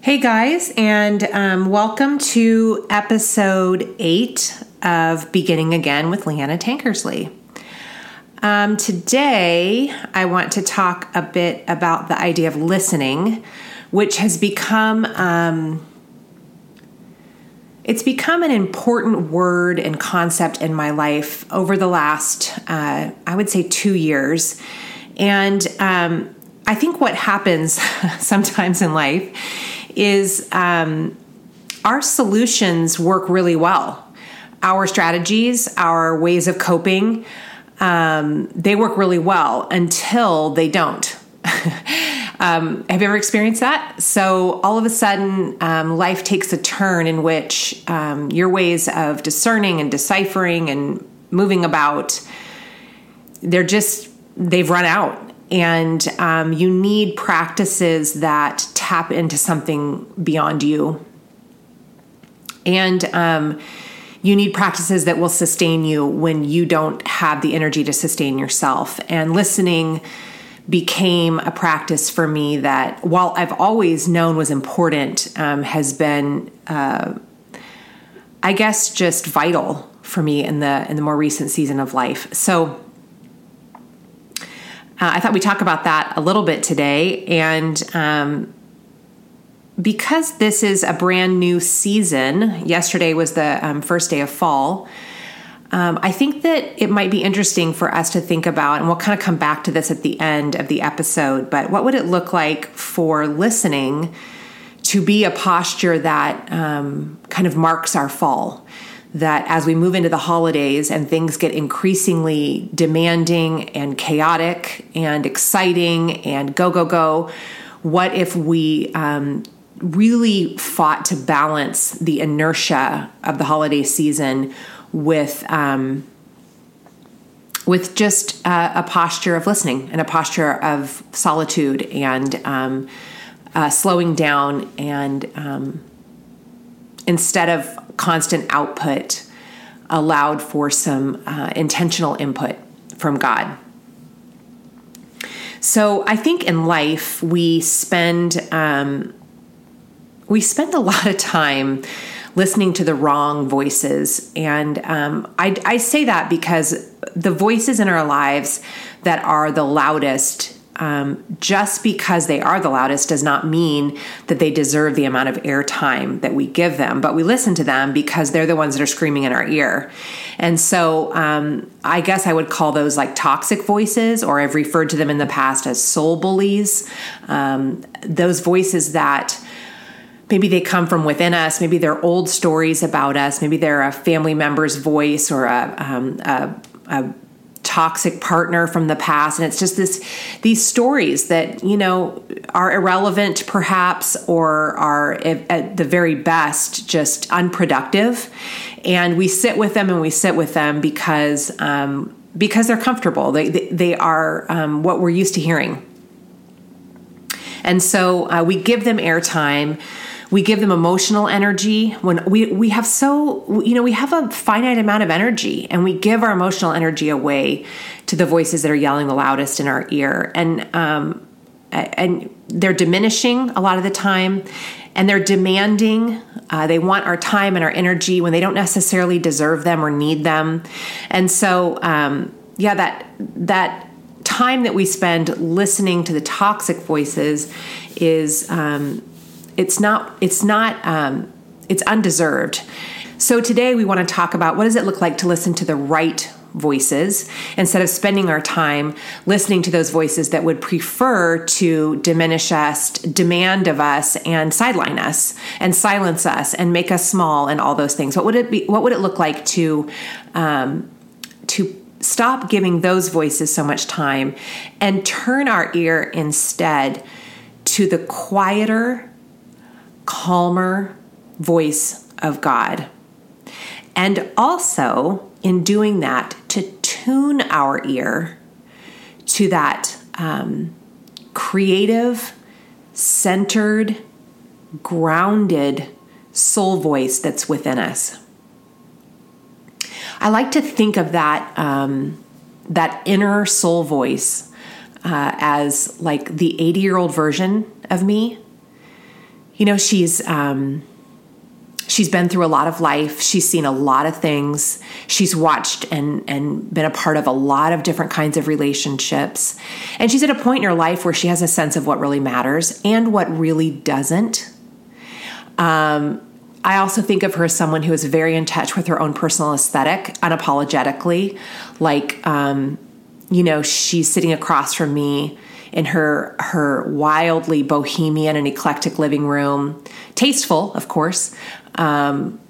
Hey guys, and um, welcome to episode eight of Beginning Again with Leeana Tankersley. Um, today, I want to talk a bit about the idea of listening, which has become um, it's become an important word and concept in my life over the last, uh, I would say, two years, and um, I think what happens sometimes in life is um, our solutions work really well. Our strategies, our ways of coping, um, they work really well until they don't. um, have you ever experienced that? So all of a sudden, um, life takes a turn in which um, your ways of discerning and deciphering and moving about, they're just, they've run out and um, you need practices that tap into something beyond you. And um, you need practices that will sustain you when you don't have the energy to sustain yourself. And listening became a practice for me that while i've always known was important um, has been uh, i guess just vital for me in the in the more recent season of life. So uh, I thought we talk about that a little bit today. And um, because this is a brand new season, yesterday was the um, first day of fall. Um, I think that it might be interesting for us to think about, and we'll kind of come back to this at the end of the episode, but what would it look like for listening to be a posture that um, kind of marks our fall? That as we move into the holidays and things get increasingly demanding and chaotic and exciting and go, go, go, what if we um, really fought to balance the inertia of the holiday season with um, with just uh, a posture of listening and a posture of solitude and um, uh, slowing down and um, instead of constant output allowed for some uh, intentional input from God. So I think in life we spend um, we spend a lot of time listening to the wrong voices, and um, I, I say that because the voices in our lives that are the loudest um, just because they are the loudest does not mean that they deserve the amount of airtime that we give them, but we listen to them because they're the ones that are screaming in our ear. And so um, I guess I would call those like toxic voices, or I've referred to them in the past as soul bullies. Um, those voices that maybe they come from within us maybe they're old stories about us maybe they're a family member's voice or a, um, a, a toxic partner from the past. And it's just this these stories that you know are irrelevant perhaps or are at the very best just unproductive. And we sit with them and we sit with them because um, because they're comfortable. They they, they are um, what we're used to hearing. And so uh, we give them airtime we give them emotional energy when we we have so you know we have a finite amount of energy and we give our emotional energy away to the voices that are yelling the loudest in our ear. And um, and they're diminishing a lot of the time and they're demanding uh, they want our time and our energy when they don't necessarily deserve them or need them. And so um, yeah that that time that we spend listening to the toxic voices is um, it's not it's not um, it's undeserved. So today we want to talk about what does it look like to listen to the right voices instead of spending our time listening to those voices that would prefer to diminish us, demand of us, and sideline us and silence us and make us small and all those things. What would it be? What would it look like to um, to stop giving those voices so much time and turn our ear instead to the quieter calmer voice of God. And also, in doing that, to tune our ear to that um, creative, centered, grounded soul voice that's within us. I like to think of that um, that inner soul voice uh, as like the 80 year old version of me you know, she's um, she's been through a lot of life. She's seen a lot of things. She's watched and and been a part of a lot of different kinds of relationships. And she's at a point in her life where she has a sense of what really matters and what really doesn't. Um, I also think of her as someone who is very in touch with her own personal aesthetic, unapologetically. Like, um, you know, she's sitting across from me in her her wildly bohemian and eclectic living room, tasteful, of course. Um,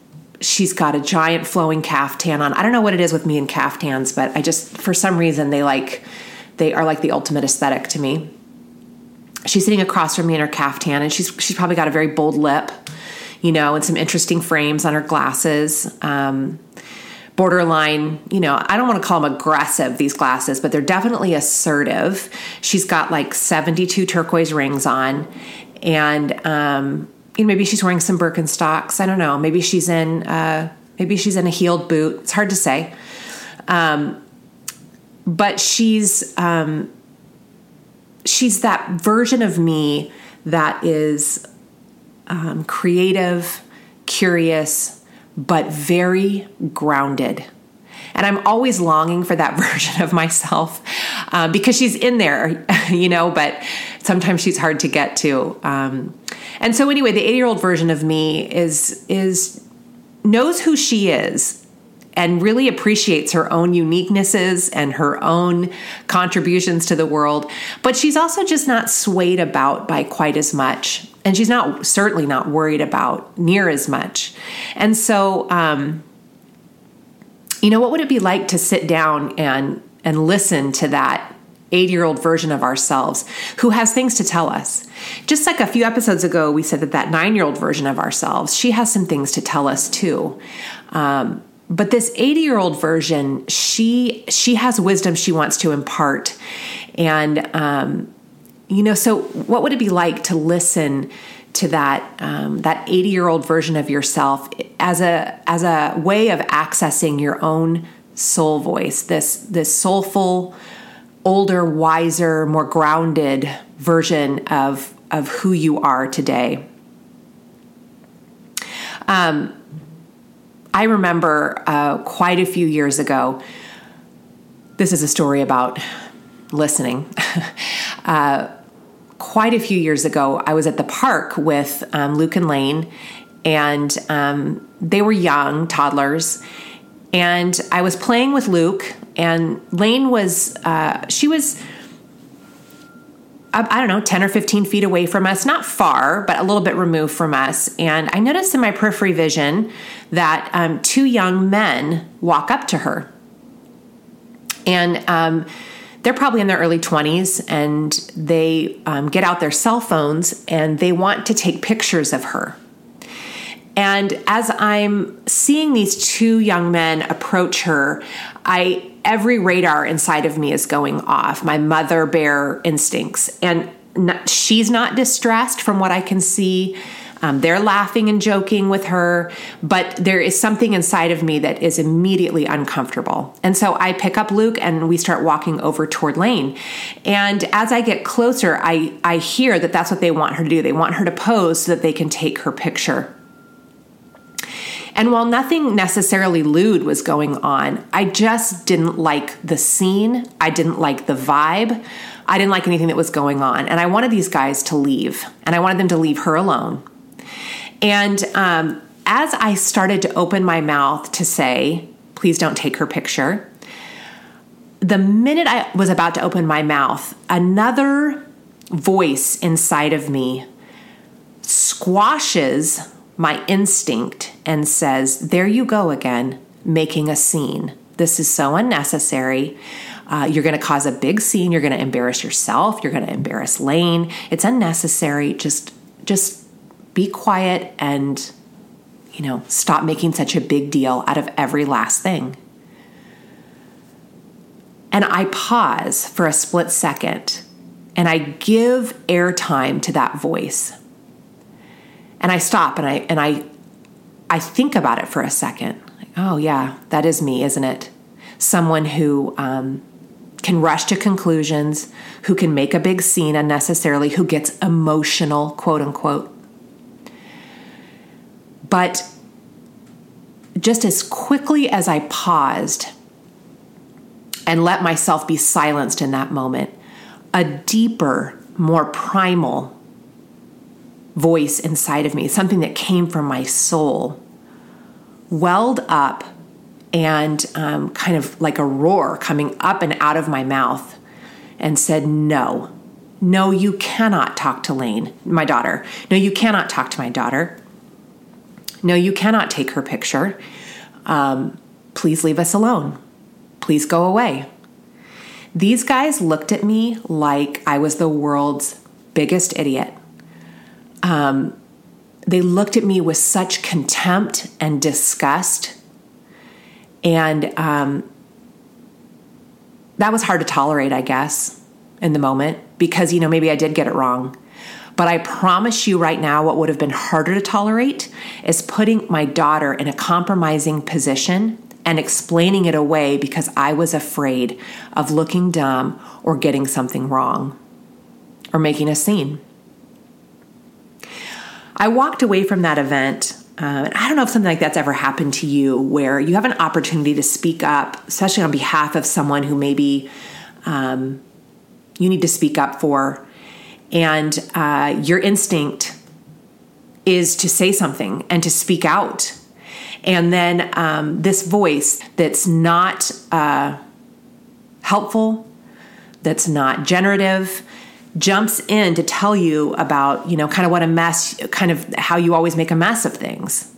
she's got a giant flowing caftan on. I don't know what it is with me and caftans, but I just for some reason they like they are like the ultimate aesthetic to me. She's sitting across from me in her caftan, and she's she's probably got a very bold lip, you know, and some interesting frames on her glasses. Um, borderline, you know, I don't want to call them aggressive, these glasses, but they're definitely assertive. She's got like 72 turquoise rings on. And, um, you know, maybe she's wearing some Birkenstocks. I don't know. Maybe she's in, uh, maybe she's in a heeled boot. It's hard to say. Um, but she's, um, she's that version of me that is um, creative, curious, but very grounded. And I'm always longing for that version of myself uh, because she's in there, you know, but sometimes she's hard to get to. Um, and so anyway, the 80 year old version of me is is knows who she is and really appreciates her own uniquenesses and her own contributions to the world. But she's also just not swayed about by quite as much. And she's not certainly not worried about near as much. And so, um, you know, what would it be like to sit down and and listen to that 80 year old version of ourselves who has things to tell us. Just like a few episodes ago, we said that that nine year old version of ourselves, she has some things to tell us too. Um, but this 80 year old version she she has wisdom she wants to impart and um, you know so what would it be like to listen to that um, that 80 year old version of yourself as a as a way of accessing your own soul voice this this soulful older wiser more grounded version of of who you are today um, I remember uh, quite a few years ago, this is a story about listening. uh, quite a few years ago, I was at the park with um, Luke and Lane, and um, they were young toddlers. And I was playing with Luke, and Lane was, uh, she was I don't know, 10 or 15 feet away from us, not far, but a little bit removed from us. And I noticed in my periphery vision that um, two young men walk up to her. And um, they're probably in their early 20s and they um, get out their cell phones and they want to take pictures of her. And as I'm seeing these two young men approach her, I every radar inside of me is going off. My mother bear instincts, and not, she's not distressed from what I can see. Um, they're laughing and joking with her, but there is something inside of me that is immediately uncomfortable. And so I pick up Luke and we start walking over toward Lane. And as I get closer, I, I hear that that's what they want her to do. They want her to pose so that they can take her picture. And while nothing necessarily lewd was going on, I just didn't like the scene. I didn't like the vibe. I didn't like anything that was going on. And I wanted these guys to leave, and I wanted them to leave her alone. And um, as I started to open my mouth to say, please don't take her picture, the minute I was about to open my mouth, another voice inside of me squashes my instinct and says, There you go again, making a scene. This is so unnecessary. Uh, you're going to cause a big scene. You're going to embarrass yourself. You're going to embarrass Lane. It's unnecessary. Just, just be quiet and, you know, stop making such a big deal out of every last thing. And I pause for a split second and I give airtime to that voice and I stop and I and I I think about it for a second. Like, oh yeah, that is me, isn't it? Someone who um, can rush to conclusions, who can make a big scene unnecessarily, who gets emotional, quote unquote. But just as quickly as I paused and let myself be silenced in that moment, a deeper, more primal voice inside of me, something that came from my soul, welled up and um, kind of like a roar coming up and out of my mouth and said, No, no, you cannot talk to Lane, my daughter. No, you cannot talk to my daughter. No, you cannot take her picture. Um, please leave us alone. Please go away. These guys looked at me like I was the world's biggest idiot. Um, they looked at me with such contempt and disgust. And um, that was hard to tolerate, I guess, in the moment because, you know, maybe I did get it wrong. But I promise you right now, what would have been harder to tolerate is putting my daughter in a compromising position and explaining it away because I was afraid of looking dumb or getting something wrong or making a scene. I walked away from that event. Uh, I don't know if something like that's ever happened to you where you have an opportunity to speak up, especially on behalf of someone who maybe um, you need to speak up for. And uh, your instinct is to say something and to speak out. And then um, this voice that's not uh, helpful, that's not generative, jumps in to tell you about, you know, kind of what a mess, kind of how you always make a mess of things.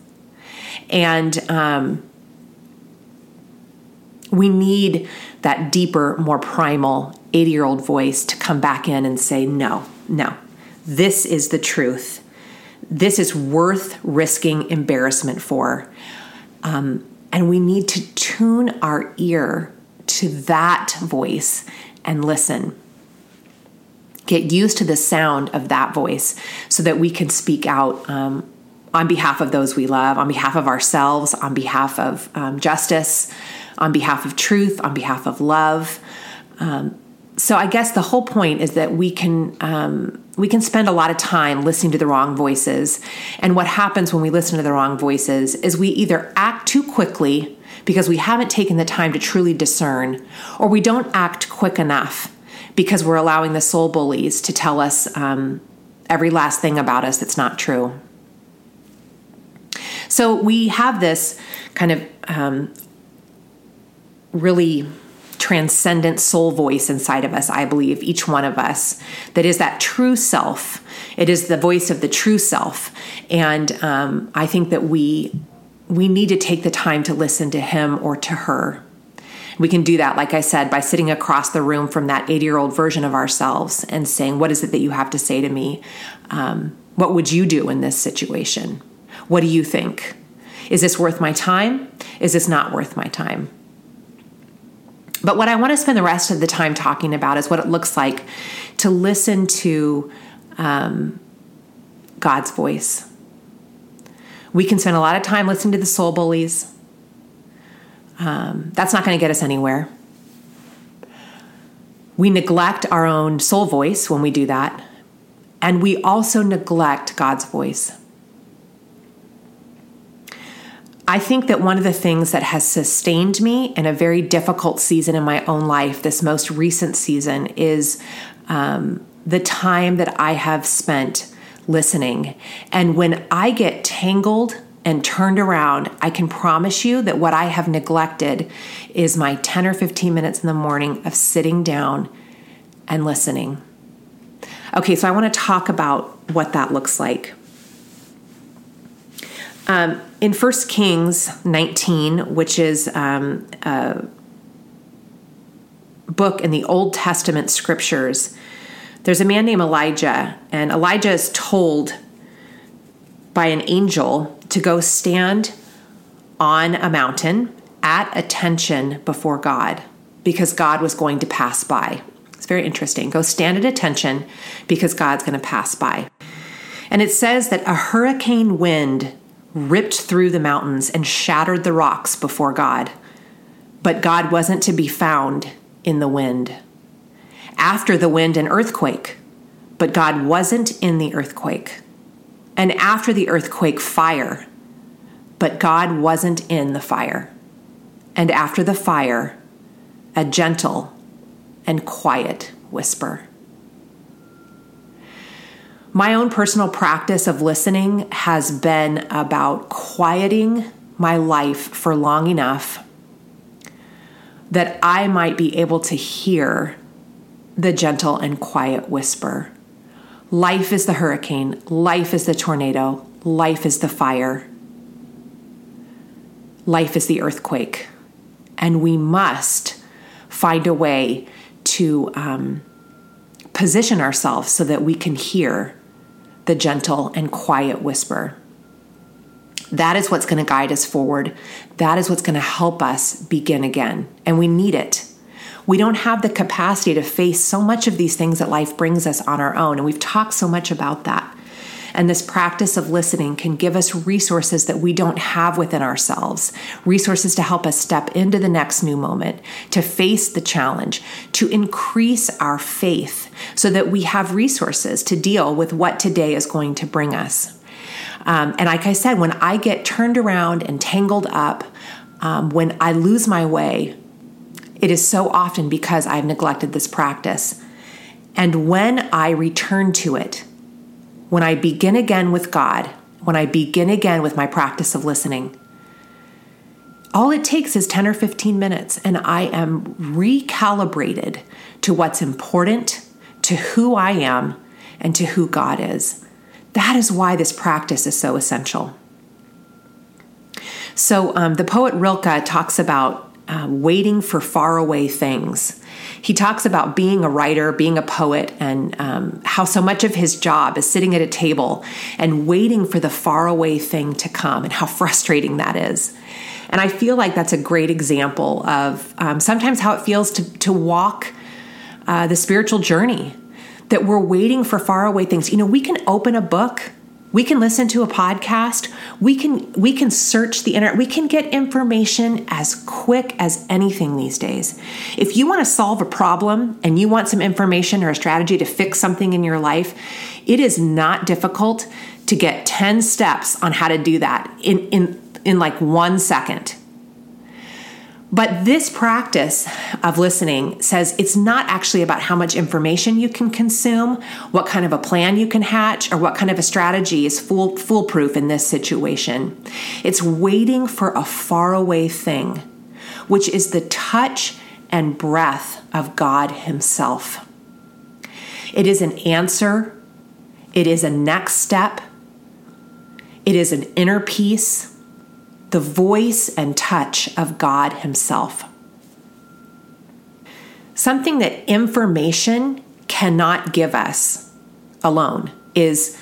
And um, we need that deeper, more primal 80 year old voice to come back in and say, no, no, this is the truth. This is worth risking embarrassment for. Um, and we need to tune our ear to that voice and listen. Get used to the sound of that voice so that we can speak out um, on behalf of those we love, on behalf of ourselves, on behalf of um, justice, on behalf of truth, on behalf of love. Um, so I guess the whole point is that we can um, we can spend a lot of time listening to the wrong voices, and what happens when we listen to the wrong voices is we either act too quickly because we haven't taken the time to truly discern, or we don't act quick enough because we're allowing the soul bullies to tell us um, every last thing about us that's not true. So we have this kind of um, really transcendent soul voice inside of us, I believe, each one of us, that is that true self. It is the voice of the true self. And um, I think that we we need to take the time to listen to him or to her. We can do that, like I said, by sitting across the room from that 80 year old version of ourselves and saying, What is it that you have to say to me? Um, what would you do in this situation? What do you think? Is this worth my time? Is this not worth my time? But what I want to spend the rest of the time talking about is what it looks like to listen to um, God's voice. We can spend a lot of time listening to the soul bullies. Um, that's not going to get us anywhere. We neglect our own soul voice when we do that. And we also neglect God's voice. I think that one of the things that has sustained me in a very difficult season in my own life, this most recent season, is um, the time that I have spent listening. And when I get tangled and turned around, I can promise you that what I have neglected is my 10 or 15 minutes in the morning of sitting down and listening. Okay, so I want to talk about what that looks like. Um, in 1 Kings 19, which is um, a book in the Old Testament scriptures, there's a man named Elijah, and Elijah is told by an angel to go stand on a mountain at attention before God because God was going to pass by. It's very interesting. Go stand at attention because God's going to pass by. And it says that a hurricane wind ripped through the mountains and shattered the rocks before God. But God wasn't to be found in the wind. After the wind, an earthquake, but God wasn't in the earthquake. And after the earthquake, fire, but God wasn't in the fire. And after the fire, a gentle and quiet whisper. My own personal practice of listening has been about quieting my life for long enough that I might be able to hear the gentle and quiet whisper. Life is the hurricane, life is the tornado, life is the fire, life is the earthquake. And we must find a way to um, position ourselves so that we can hear the gentle and quiet whisper. That is what's going to guide us forward. That is what's going to help us begin again. And we need it. We don't have the capacity to face so much of these things that life brings us on our own. And we've talked so much about that. And this practice of listening can give us resources that we don't have within ourselves, resources to help us step into the next new moment, to face the challenge, to increase our faith so that we have resources to deal with what today is going to bring us. Um, and like I said, when I get turned around and tangled up, um, when I lose my way, it is so often because I've neglected this practice. And when I return to it, when I begin again with God, when I begin again with my practice of listening, all it takes is 10 or 15 minutes, and I am recalibrated to what's important, to who I am, and to who God is. That is why this practice is so essential. So, um, the poet Rilke talks about uh, waiting for faraway things. He talks about being a writer, being a poet, and um, how so much of his job is sitting at a table and waiting for the faraway thing to come, and how frustrating that is. And I feel like that's a great example of um, sometimes how it feels to, to walk uh, the spiritual journey, that we're waiting for faraway things. You know, we can open a book we can listen to a podcast. We can we can search the internet. We can get information as quick as anything these days. If you want to solve a problem and you want some information or a strategy to fix something in your life it is not difficult to get 10 steps on how to do that in in in like 1 second but this practice of listening says it's not actually about how much information you can consume, what kind of a plan you can hatch, or what kind of a strategy is fool, foolproof in this situation. It's waiting for a faraway thing, which is the touch and breath of God Himself. It is an answer, it is a next step, it is an inner peace the voice and touch of God Himself. Something that information cannot give us alone is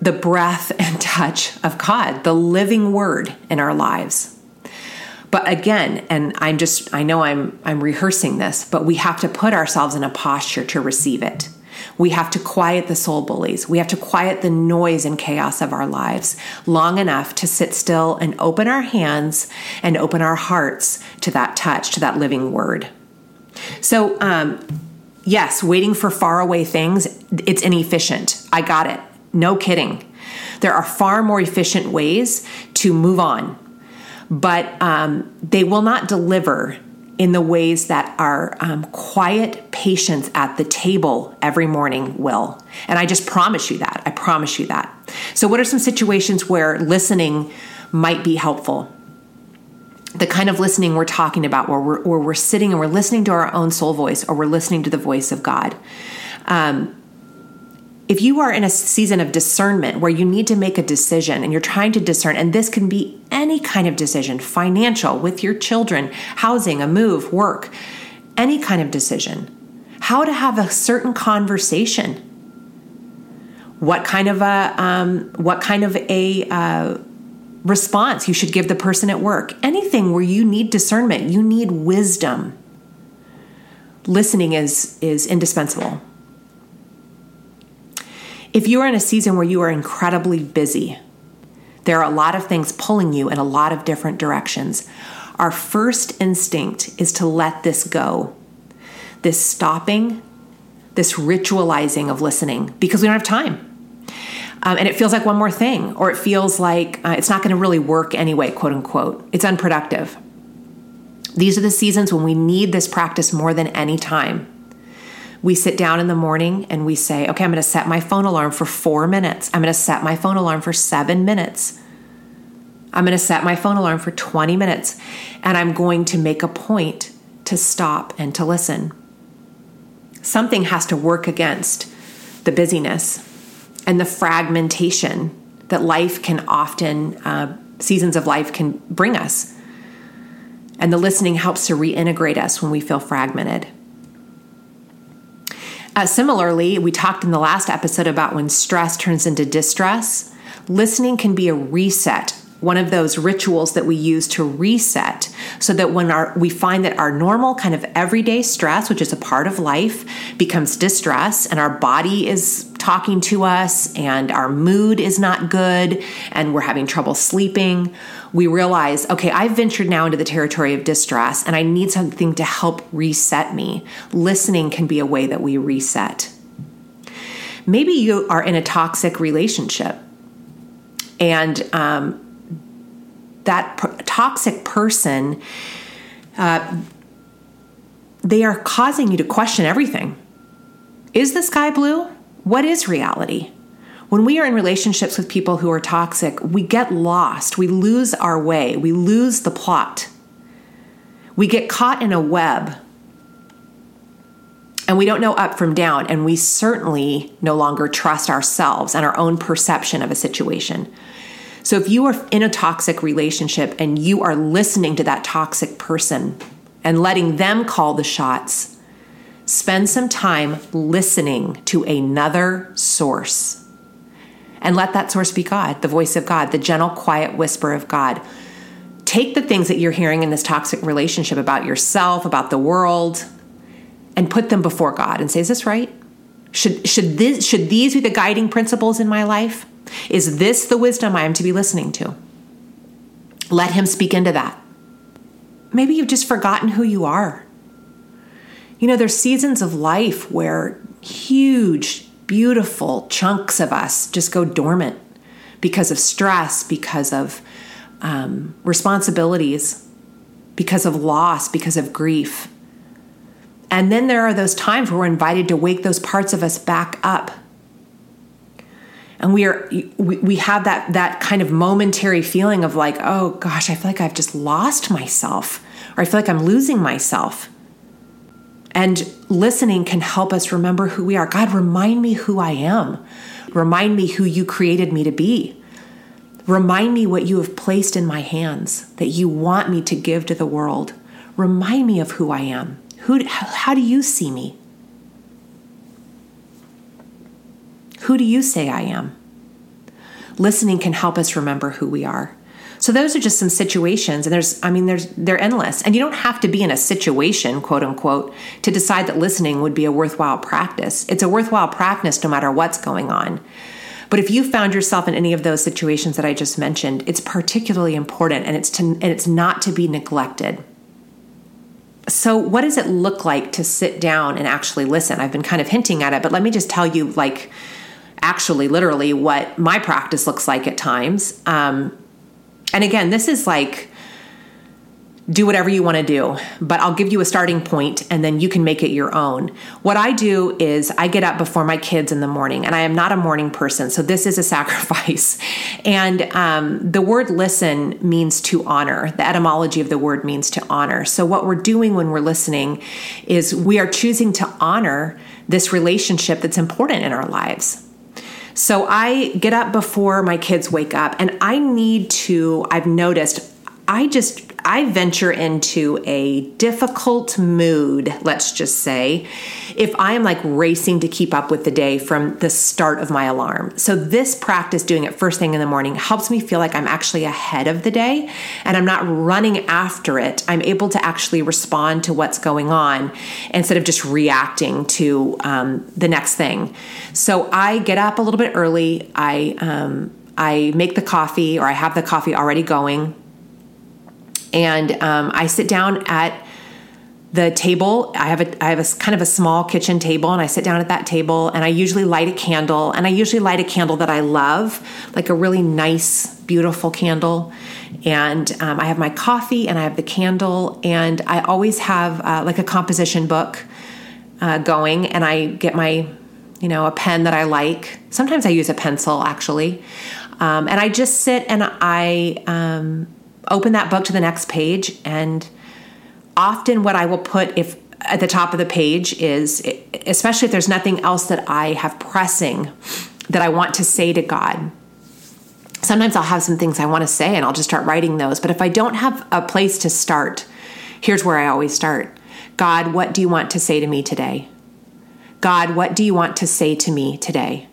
the breath and touch of God, the living word in our lives. But again, and I'm just I know I'm I'm rehearsing this, but we have to put ourselves in a posture to receive it. We have to quiet the soul bullies. We have to quiet the noise and chaos of our lives long enough to sit still and open our hands and open our hearts to that touch, to that living word. So, um, yes, waiting for faraway things, it's inefficient. I got it. No kidding. There are far more efficient ways to move on, but um, they will not deliver in the ways that our um, quiet patience at the table every morning will. And I just promise you that. I promise you that. So, what are some situations where listening might be helpful? The kind of listening we're talking about, where we're, where we're sitting and we're listening to our own soul voice or we're listening to the voice of God. Um, if you are in a season of discernment where you need to make a decision and you're trying to discern, and this can be any kind of decision financial, with your children, housing, a move, work, any kind of decision, how to have a certain conversation. What kind of a um, what kind of a uh, response you should give the person at work? Anything where you need discernment, you need wisdom. Listening is is indispensable. If you are in a season where you are incredibly busy, there are a lot of things pulling you in a lot of different directions. Our first instinct is to let this go. This stopping, this ritualizing of listening, because we don't have time. Um, and it feels like one more thing, or it feels like uh, it's not going to really work anyway, quote unquote. It's unproductive. These are the seasons when we need this practice more than any time. We sit down in the morning and we say, okay, I'm going to set my phone alarm for four minutes. I'm going to set my phone alarm for seven minutes. I'm going to set my phone alarm for 20 minutes. And I'm going to make a point to stop and to listen. Something has to work against the busyness and the fragmentation that life can often, uh, seasons of life can bring us. And the listening helps to reintegrate us when we feel fragmented. Uh, similarly, we talked in the last episode about when stress turns into distress. Listening can be a reset one of those rituals that we use to reset so that when our we find that our normal kind of everyday stress which is a part of life becomes distress and our body is talking to us and our mood is not good and we're having trouble sleeping we realize okay i've ventured now into the territory of distress and i need something to help reset me. Listening can be a way that we reset. Maybe you are in a toxic relationship and um, that toxic person, uh, they are causing you to question everything. Is the sky blue? What is reality? When we are in relationships with people who are toxic, we get lost. We lose our way. We lose the plot. We get caught in a web and we don't know up from down. And we certainly no longer trust ourselves and our own perception of a situation. So if you are in a toxic relationship and you are listening to that toxic person and letting them call the shots, spend some time listening to another source. And let that source be God, the voice of God, the gentle, quiet whisper of God. Take the things that you're hearing in this toxic relationship about yourself, about the world, and put them before God and say, Is this right? Should, should, this, should these be the guiding principles in my life? Is this the wisdom I am to be listening to? Let Him speak into that. Maybe you've just forgotten who you are. You know, there's seasons of life where huge, beautiful chunks of us just go dormant because of stress, because of um, responsibilities, because of loss, because of grief. And then there are those times where we're invited to wake those parts of us back up and we are we, we have that that kind of momentary feeling of like oh gosh i feel like i've just lost myself or i feel like i'm losing myself. And listening can help us remember who we are. God remind me who i am. Remind me who you created me to be. Remind me what you have placed in my hands that you want me to give to the world. Remind me of who i am. Who how do you see me Who do you say I am? Listening can help us remember who we are. So those are just some situations and there's I mean there's they're endless. And you don't have to be in a situation, quote unquote, to decide that listening would be a worthwhile practice. It's a worthwhile practice no matter what's going on. But if you found yourself in any of those situations that I just mentioned, it's particularly important and it's to and it's not to be neglected. So, what does it look like to sit down and actually listen? I've been kind of hinting at it, but let me just tell you like actually literally what my practice looks like at times. Um, and again, this is like do whatever you want to do, but I'll give you a starting point and then you can make it your own. What I do is I get up before my kids in the morning, and I am not a morning person, so this is a sacrifice. And um, the word listen means to honor. The etymology of the word means to honor. So, what we're doing when we're listening is we are choosing to honor this relationship that's important in our lives. So I get up before my kids wake up and I need to, I've noticed, I just I venture into a difficult mood, let's just say, if I am like racing to keep up with the day from the start of my alarm. So, this practice, doing it first thing in the morning, helps me feel like I'm actually ahead of the day and I'm not running after it. I'm able to actually respond to what's going on instead of just reacting to um, the next thing. So, I get up a little bit early. I, um, I make the coffee or I have the coffee already going and um, I sit down at the table. I have a i have a kind of a small kitchen table and i sit down at that table and i usually light a candle. And i usually light a candle that i love like a really nice beautiful candle. And um, i have my coffee and i have the candle and i always have uh, like a composition book uh, going and i get my you know a pen that i like. Sometimes i use a pencil actually. Um, and i just sit and i um, open that book to the next page and often what I will put if at the top of the page is especially if there's nothing else that I have pressing that I want to say to God. Sometimes I'll have some things I want to say and I'll just start writing those. But if I don't have a place to start, here's where I always start God, what do you want to say to me today? God, what do you want to say to me today?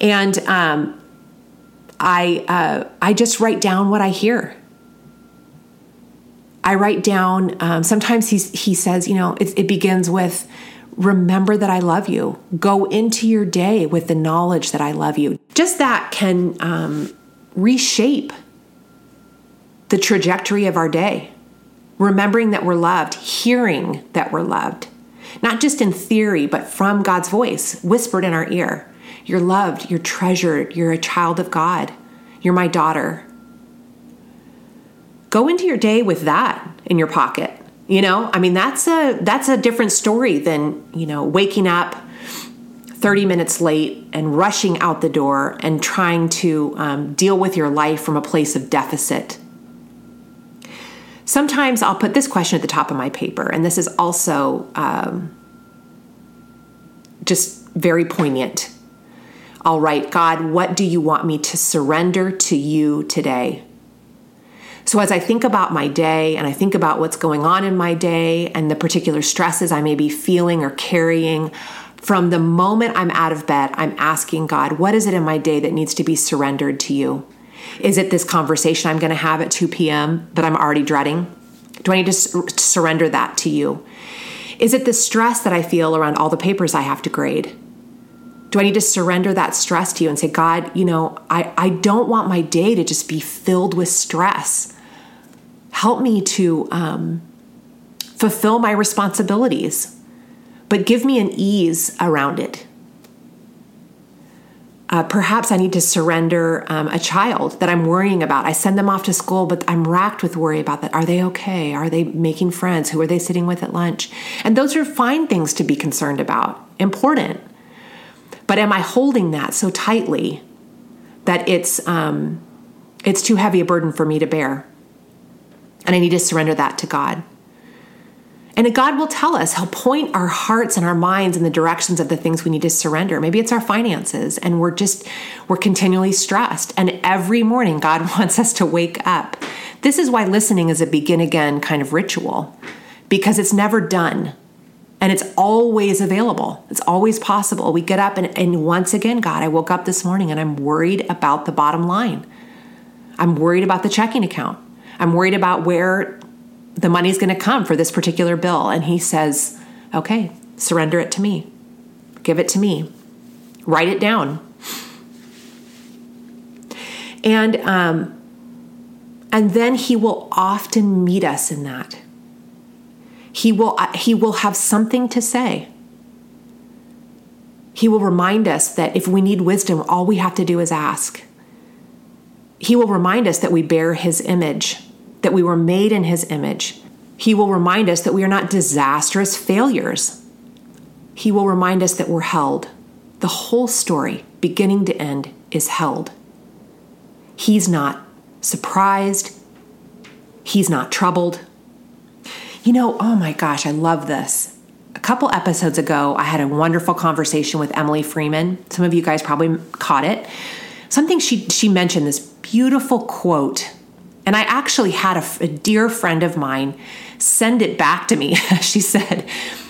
And um, I uh, I just write down what I hear. I write down, um, sometimes he's, he says, you know, it, it begins with, remember that I love you. Go into your day with the knowledge that I love you. Just that can um, reshape the trajectory of our day. Remembering that we're loved, hearing that we're loved, not just in theory, but from God's voice whispered in our ear. You're loved, you're treasured, you're a child of God, you're my daughter go into your day with that in your pocket. You know, I mean that's a that's a different story than, you know, waking up 30 minutes late and rushing out the door and trying to um, deal with your life from a place of deficit. Sometimes I'll put this question at the top of my paper, and this is also um, just very poignant. I'll God, what do you want me to surrender to you today? So, as I think about my day and I think about what's going on in my day and the particular stresses I may be feeling or carrying, from the moment I'm out of bed, I'm asking God, what is it in my day that needs to be surrendered to you? Is it this conversation I'm going to have at 2 p.m. that I'm already dreading? Do I need to surrender that to you? Is it the stress that I feel around all the papers I have to grade? Do I need to surrender that stress to you and say, God, you know, I, I don't want my day to just be filled with stress. Help me to um, fulfill my responsibilities, but give me an ease around it. Uh, perhaps I need to surrender um, a child that I'm worrying about. I send them off to school, but I'm racked with worry about that. Are they okay? Are they making friends? Who are they sitting with at lunch? And those are fine things to be concerned about, important. But am I holding that so tightly that it's um, it's too heavy a burden for me to bear? And I need to surrender that to God. And God will tell us, He'll point our hearts and our minds in the directions of the things we need to surrender. Maybe it's our finances, and we're just, we're continually stressed. And every morning, God wants us to wake up. This is why listening is a begin again kind of ritual, because it's never done. And it's always available. It's always possible. We get up, and, and once again, God, I woke up this morning and I'm worried about the bottom line. I'm worried about the checking account. I'm worried about where the money's going to come for this particular bill. And he says, okay, surrender it to me. Give it to me. Write it down. And um, and then he will often meet us in that. He will uh, he will have something to say. He will remind us that if we need wisdom, all we have to do is ask. He will remind us that we bear his image that we were made in His image. He will remind us that we are not disastrous failures. He will remind us that we're held. The whole story, beginning to end, is held. He's not surprised. He's not troubled. You know, oh my gosh, I love this. A couple episodes ago, I had a wonderful conversation with Emily Freeman. Some of you guys probably caught it. Something she she mentioned this beautiful quote and I actually had a, a dear friend of mine send it back to me. she said,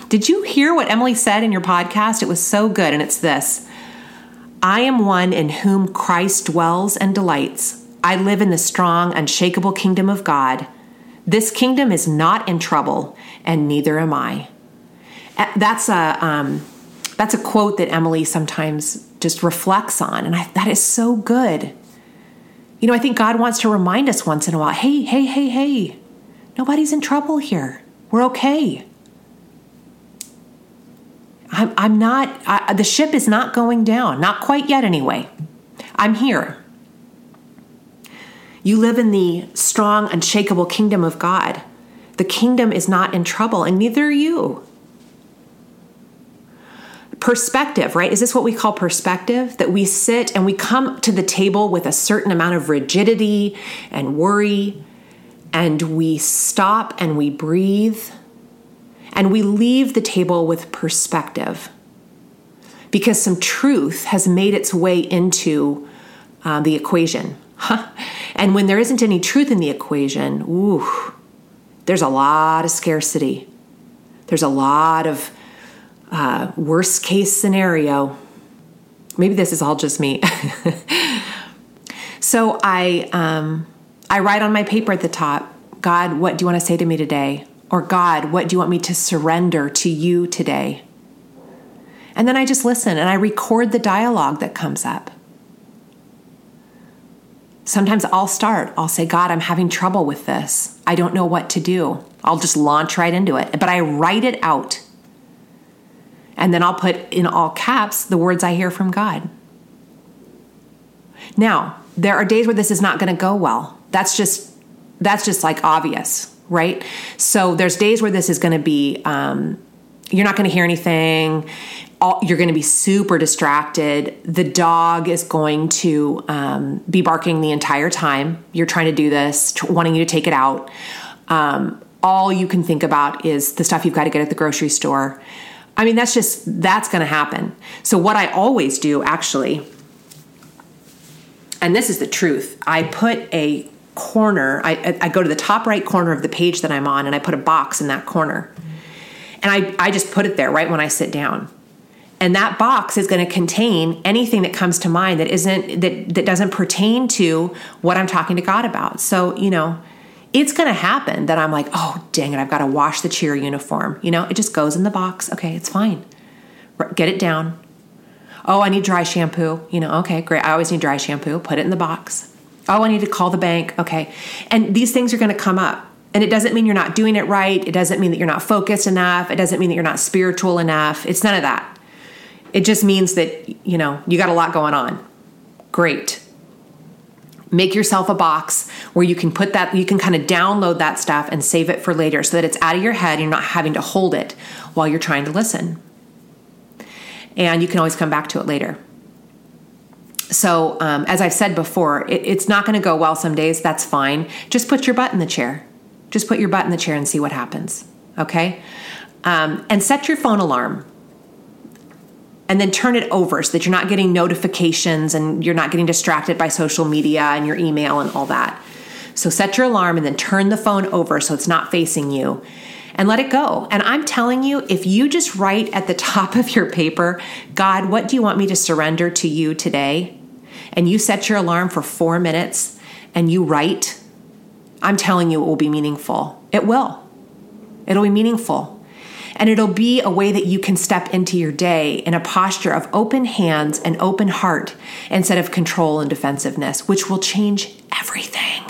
Did you hear what Emily said in your podcast? It was so good. And it's this I am one in whom Christ dwells and delights. I live in the strong, unshakable kingdom of God. This kingdom is not in trouble, and neither am I. That's a um, that's a quote that Emily sometimes just reflects on, and I, that is so good. You know, I think God wants to remind us once in a while hey, hey, hey, hey, nobody's in trouble here. We're okay. I'm, I'm not, I, the ship is not going down, not quite yet anyway. I'm here. You live in the strong, unshakable kingdom of God. The kingdom is not in trouble, and neither are you. Perspective, right? Is this what we call perspective? That we sit and we come to the table with a certain amount of rigidity and worry, and we stop and we breathe, and we leave the table with perspective because some truth has made its way into uh, the equation. and when there isn't any truth in the equation, ooh, there's a lot of scarcity. There's a lot of uh, worst case scenario. Maybe this is all just me. so I um, I write on my paper at the top, God, what do you want to say to me today? Or God, what do you want me to surrender to you today? And then I just listen and I record the dialogue that comes up. Sometimes I'll start, I'll say, God, I'm having trouble with this. I don't know what to do. I'll just launch right into it, but I write it out. And then I'll put in all caps the words I hear from God. Now, there are days where this is not going to go well. That's just that's just like obvious, right? So there's days where this is going to be um, you're not going to hear anything all, you're going to be super distracted. The dog is going to um, be barking the entire time. You're trying to do this, t- wanting you to take it out. Um, all you can think about is the stuff you've got to get at the grocery store. I mean, that's just, that's going to happen. So, what I always do actually, and this is the truth, I put a corner, I, I go to the top right corner of the page that I'm on and I put a box in that corner. And I, I just put it there right when I sit down and that box is going to contain anything that comes to mind that isn't that that doesn't pertain to what I'm talking to God about. So, you know, it's going to happen that I'm like, "Oh, dang it, I've got to wash the cheer uniform." You know, it just goes in the box. Okay, it's fine. Get it down. Oh, I need dry shampoo. You know, okay, great. I always need dry shampoo. Put it in the box. Oh, I need to call the bank. Okay. And these things are going to come up. And it doesn't mean you're not doing it right. It doesn't mean that you're not focused enough. It doesn't mean that you're not spiritual enough. It's none of that. It just means that, you know, you got a lot going on. Great. Make yourself a box where you can put that, you can kind of download that stuff and save it for later so that it's out of your head. And you're not having to hold it while you're trying to listen. And you can always come back to it later. So, um, as I've said before, it, it's not going to go well some days. That's fine. Just put your butt in the chair. Just put your butt in the chair and see what happens. Okay? Um, and set your phone alarm and then turn it over so that you're not getting notifications and you're not getting distracted by social media and your email and all that. So set your alarm and then turn the phone over so it's not facing you and let it go. And I'm telling you, if you just write at the top of your paper, God, what do you want me to surrender to you today? And you set your alarm for four minutes and you write, I'm telling you, it will be meaningful. It will. It'll be meaningful. And it'll be a way that you can step into your day in a posture of open hands and open heart instead of control and defensiveness, which will change everything.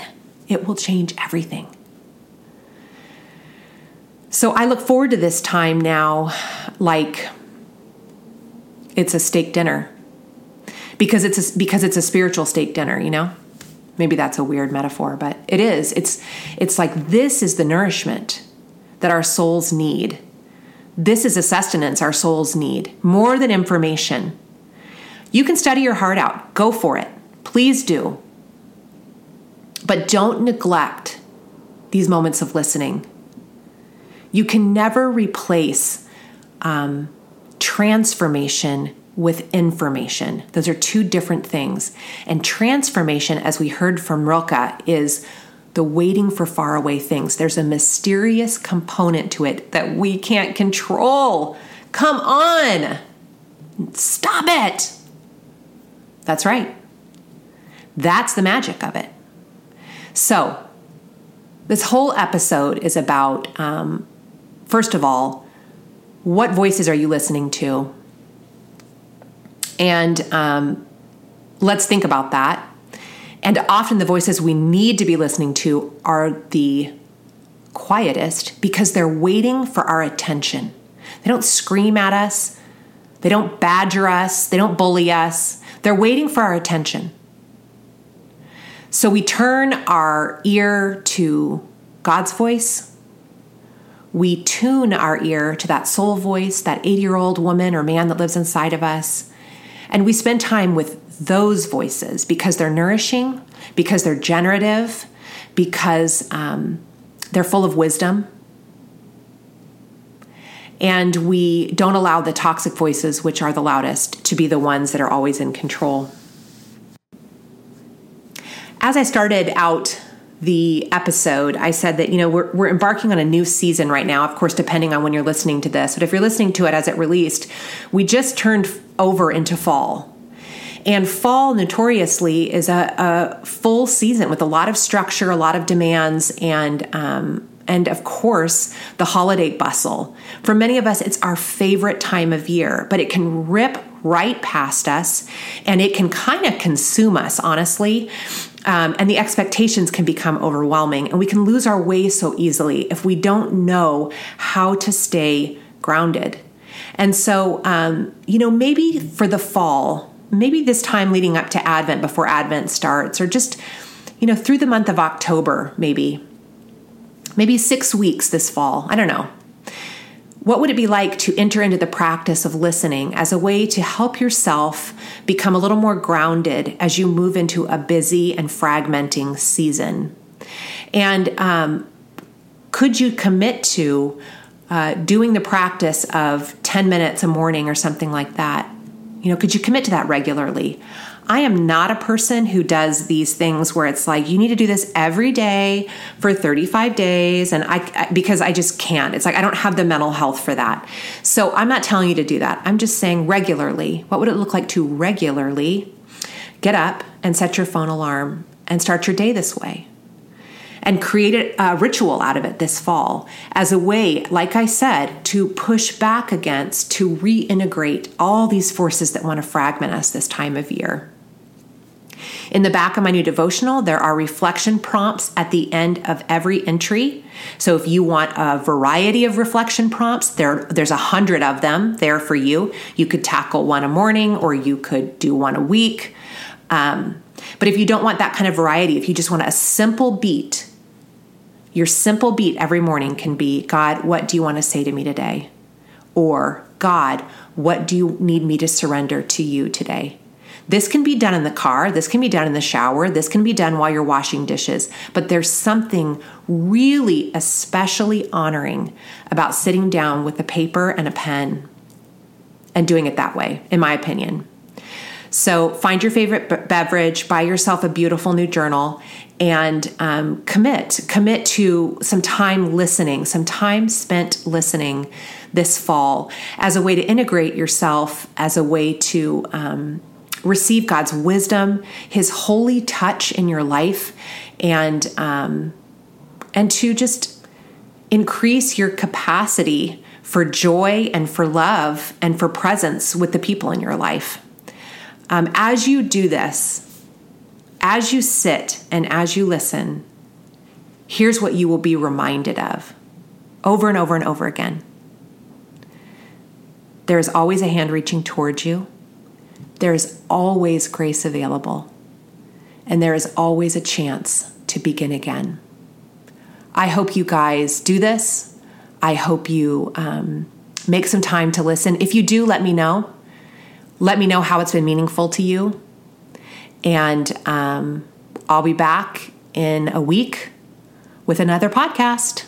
It will change everything. So I look forward to this time now like it's a steak dinner. Because it's a, because it's a spiritual steak dinner, you know? Maybe that's a weird metaphor, but it is. It's it's like this is the nourishment that our souls need this is a sustenance our souls need, more than information. You can study your heart out. Go for it. Please do. But don't neglect these moments of listening. You can never replace um, transformation with information. Those are two different things. And transformation, as we heard from Rilke, is the waiting for faraway things. There's a mysterious component to it that we can't control. Come on, stop it. That's right. That's the magic of it. So, this whole episode is about, um, first of all, what voices are you listening to? And um, let's think about that and often the voices we need to be listening to are the quietest because they're waiting for our attention. They don't scream at us, they don't badger us, they don't bully us. They're waiting for our attention. So we turn our ear to God's voice. We tune our ear to that soul voice, that 80 year old woman or man that lives inside of us. And we spend time with those voices because they're nourishing, because they're generative, because um, they're full of wisdom. And we don't allow the toxic voices, which are the loudest, to be the ones that are always in control as I started out the episode, I said that, you know, we're, we're embarking on a new season right now, of course, depending on when you're listening to this. But if you're listening to it as it released, we just turned over into fall. And fall notoriously is a, a full season with a lot of structure, a lot of demands, and um, and of course the holiday bustle. For many of us, it's our favorite time of year, but it can rip right past us and it can kind of consume us, honestly. Um, and the expectations can become overwhelming, and we can lose our way so easily if we don't know how to stay grounded. And so, um, you know, maybe for the fall, maybe this time leading up to Advent before Advent starts, or just, you know, through the month of October, maybe, maybe six weeks this fall. I don't know. What would it be like to enter into the practice of listening as a way to help yourself become a little more grounded as you move into a busy and fragmenting season? And um, could you commit to uh, doing the practice of 10 minutes a morning or something like that? You know, could you commit to that regularly? I am not a person who does these things where it's like you need to do this every day for 35 days and I because I just can't. It's like I don't have the mental health for that. So I'm not telling you to do that. I'm just saying regularly. What would it look like to regularly get up and set your phone alarm and start your day this way? And create a ritual out of it this fall as a way, like I said, to push back against, to reintegrate all these forces that want to fragment us this time of year. In the back of my new devotional, there are reflection prompts at the end of every entry. So if you want a variety of reflection prompts, there, there's a hundred of them there for you. You could tackle one a morning or you could do one a week. Um, but if you don't want that kind of variety, if you just want a simple beat, your simple beat every morning can be God, what do you want to say to me today? Or God, what do you need me to surrender to you today? This can be done in the car, this can be done in the shower, this can be done while you're washing dishes, but there's something really especially honoring about sitting down with a paper and a pen and doing it that way, in my opinion. So find your favorite beverage, buy yourself a beautiful new journal, and um, commit. Commit to some time listening, some time spent listening this fall as a way to integrate yourself, as a way to um, receive God's wisdom, His holy touch in your life, and um, and to just increase your capacity for joy and for love and for presence with the people in your life. Um, as you do this, as you sit and as you listen, here's what you will be reminded of over and over and over again. There is always a hand reaching towards you there is always grace available, and there is always a chance to begin again. I hope you guys do this. I hope you um, make some time to listen. If you do, let me know. Let me know how it's been meaningful to you. And um, I'll be back in a week with another podcast.